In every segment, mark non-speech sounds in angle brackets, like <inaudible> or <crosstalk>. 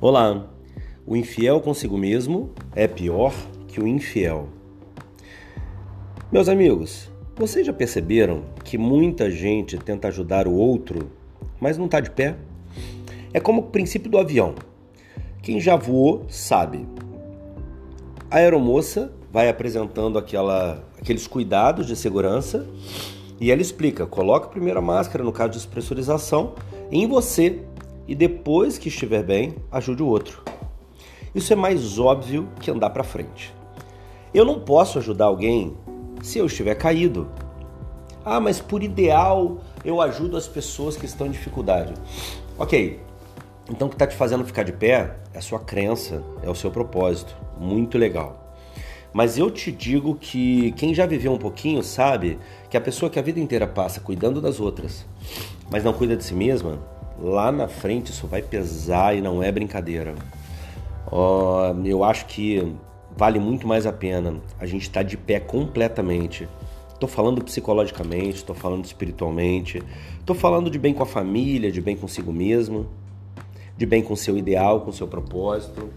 Olá! O infiel consigo mesmo é pior que o infiel. Meus amigos, vocês já perceberam que muita gente tenta ajudar o outro, mas não está de pé? É como o princípio do avião. Quem já voou sabe. A aeromoça vai apresentando aquela, aqueles cuidados de segurança e ela explica: coloque primeiro a máscara no caso de despressurização em você e depois que estiver bem, ajude o outro. Isso é mais óbvio que andar para frente. Eu não posso ajudar alguém se eu estiver caído. Ah, mas por ideal eu ajudo as pessoas que estão em dificuldade. Ok, então o que está te fazendo ficar de pé é a sua crença, é o seu propósito. Muito legal. Mas eu te digo que quem já viveu um pouquinho sabe que a pessoa que a vida inteira passa cuidando das outras, mas não cuida de si mesma, lá na frente isso vai pesar e não é brincadeira. Eu acho que vale muito mais a pena a gente estar tá de pé completamente. Estou falando psicologicamente, estou falando espiritualmente, estou falando de bem com a família, de bem consigo mesmo, de bem com seu ideal, com seu propósito.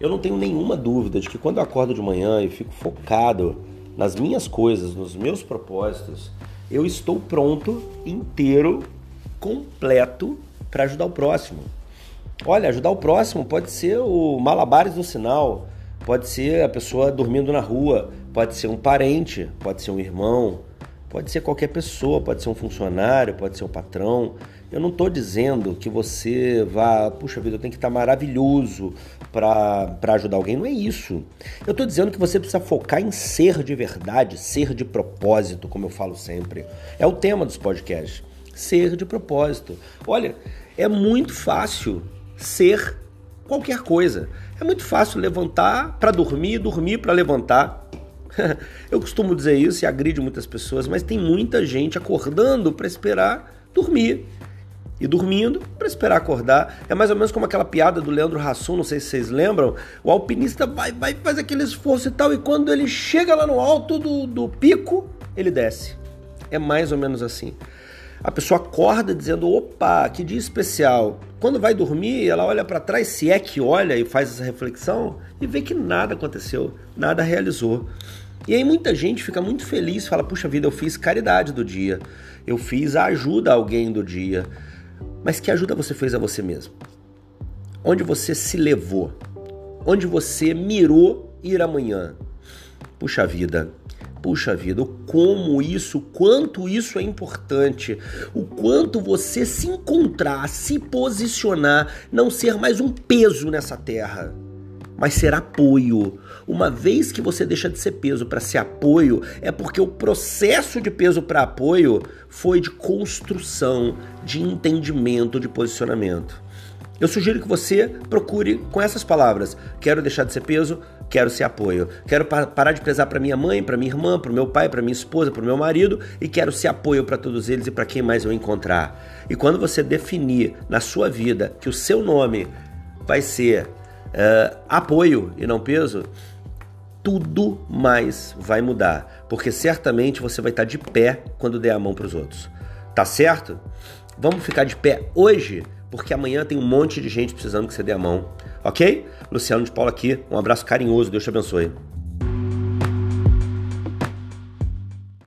Eu não tenho nenhuma dúvida de que quando eu acordo de manhã e fico focado nas minhas coisas, nos meus propósitos, eu estou pronto, inteiro, completo para ajudar o próximo. Olha, ajudar o próximo pode ser o malabares no sinal, pode ser a pessoa dormindo na rua, pode ser um parente, pode ser um irmão, pode ser qualquer pessoa, pode ser um funcionário, pode ser um patrão. Eu não estou dizendo que você vá, puxa vida, eu tenho que estar maravilhoso para ajudar alguém. Não é isso. Eu estou dizendo que você precisa focar em ser de verdade, ser de propósito, como eu falo sempre. É o tema dos podcasts. Ser de propósito. Olha, é muito fácil ser qualquer coisa. É muito fácil levantar para dormir, dormir para levantar. <laughs> Eu costumo dizer isso e agride muitas pessoas, mas tem muita gente acordando para esperar dormir e dormindo para esperar acordar. É mais ou menos como aquela piada do Leandro Hassum, não sei se vocês lembram. O alpinista vai, vai, faz aquele esforço e tal, e quando ele chega lá no alto do, do pico, ele desce. É mais ou menos assim. A pessoa acorda dizendo: opa, que dia especial. Quando vai dormir, ela olha para trás, se é que olha e faz essa reflexão, e vê que nada aconteceu, nada realizou. E aí muita gente fica muito feliz, fala: puxa vida, eu fiz caridade do dia, eu fiz a ajuda a alguém do dia. Mas que ajuda você fez a você mesmo? Onde você se levou? Onde você mirou ir amanhã? Puxa vida, Puxa vida, como isso, quanto isso é importante, o quanto você se encontrar, se posicionar, não ser mais um peso nessa terra, mas ser apoio. Uma vez que você deixa de ser peso para ser apoio, é porque o processo de peso para apoio foi de construção, de entendimento, de posicionamento. Eu sugiro que você procure com essas palavras: quero deixar de ser peso, quero ser apoio. Quero parar de pesar para minha mãe, para minha irmã, para meu pai, para minha esposa, para meu marido e quero ser apoio para todos eles e para quem mais eu encontrar. E quando você definir na sua vida que o seu nome vai ser uh, apoio e não peso, tudo mais vai mudar, porque certamente você vai estar de pé quando der a mão para os outros. Tá certo? Vamos ficar de pé hoje porque amanhã tem um monte de gente precisando que você dê a mão, ok? Luciano de Paula aqui, um abraço carinhoso, Deus te abençoe.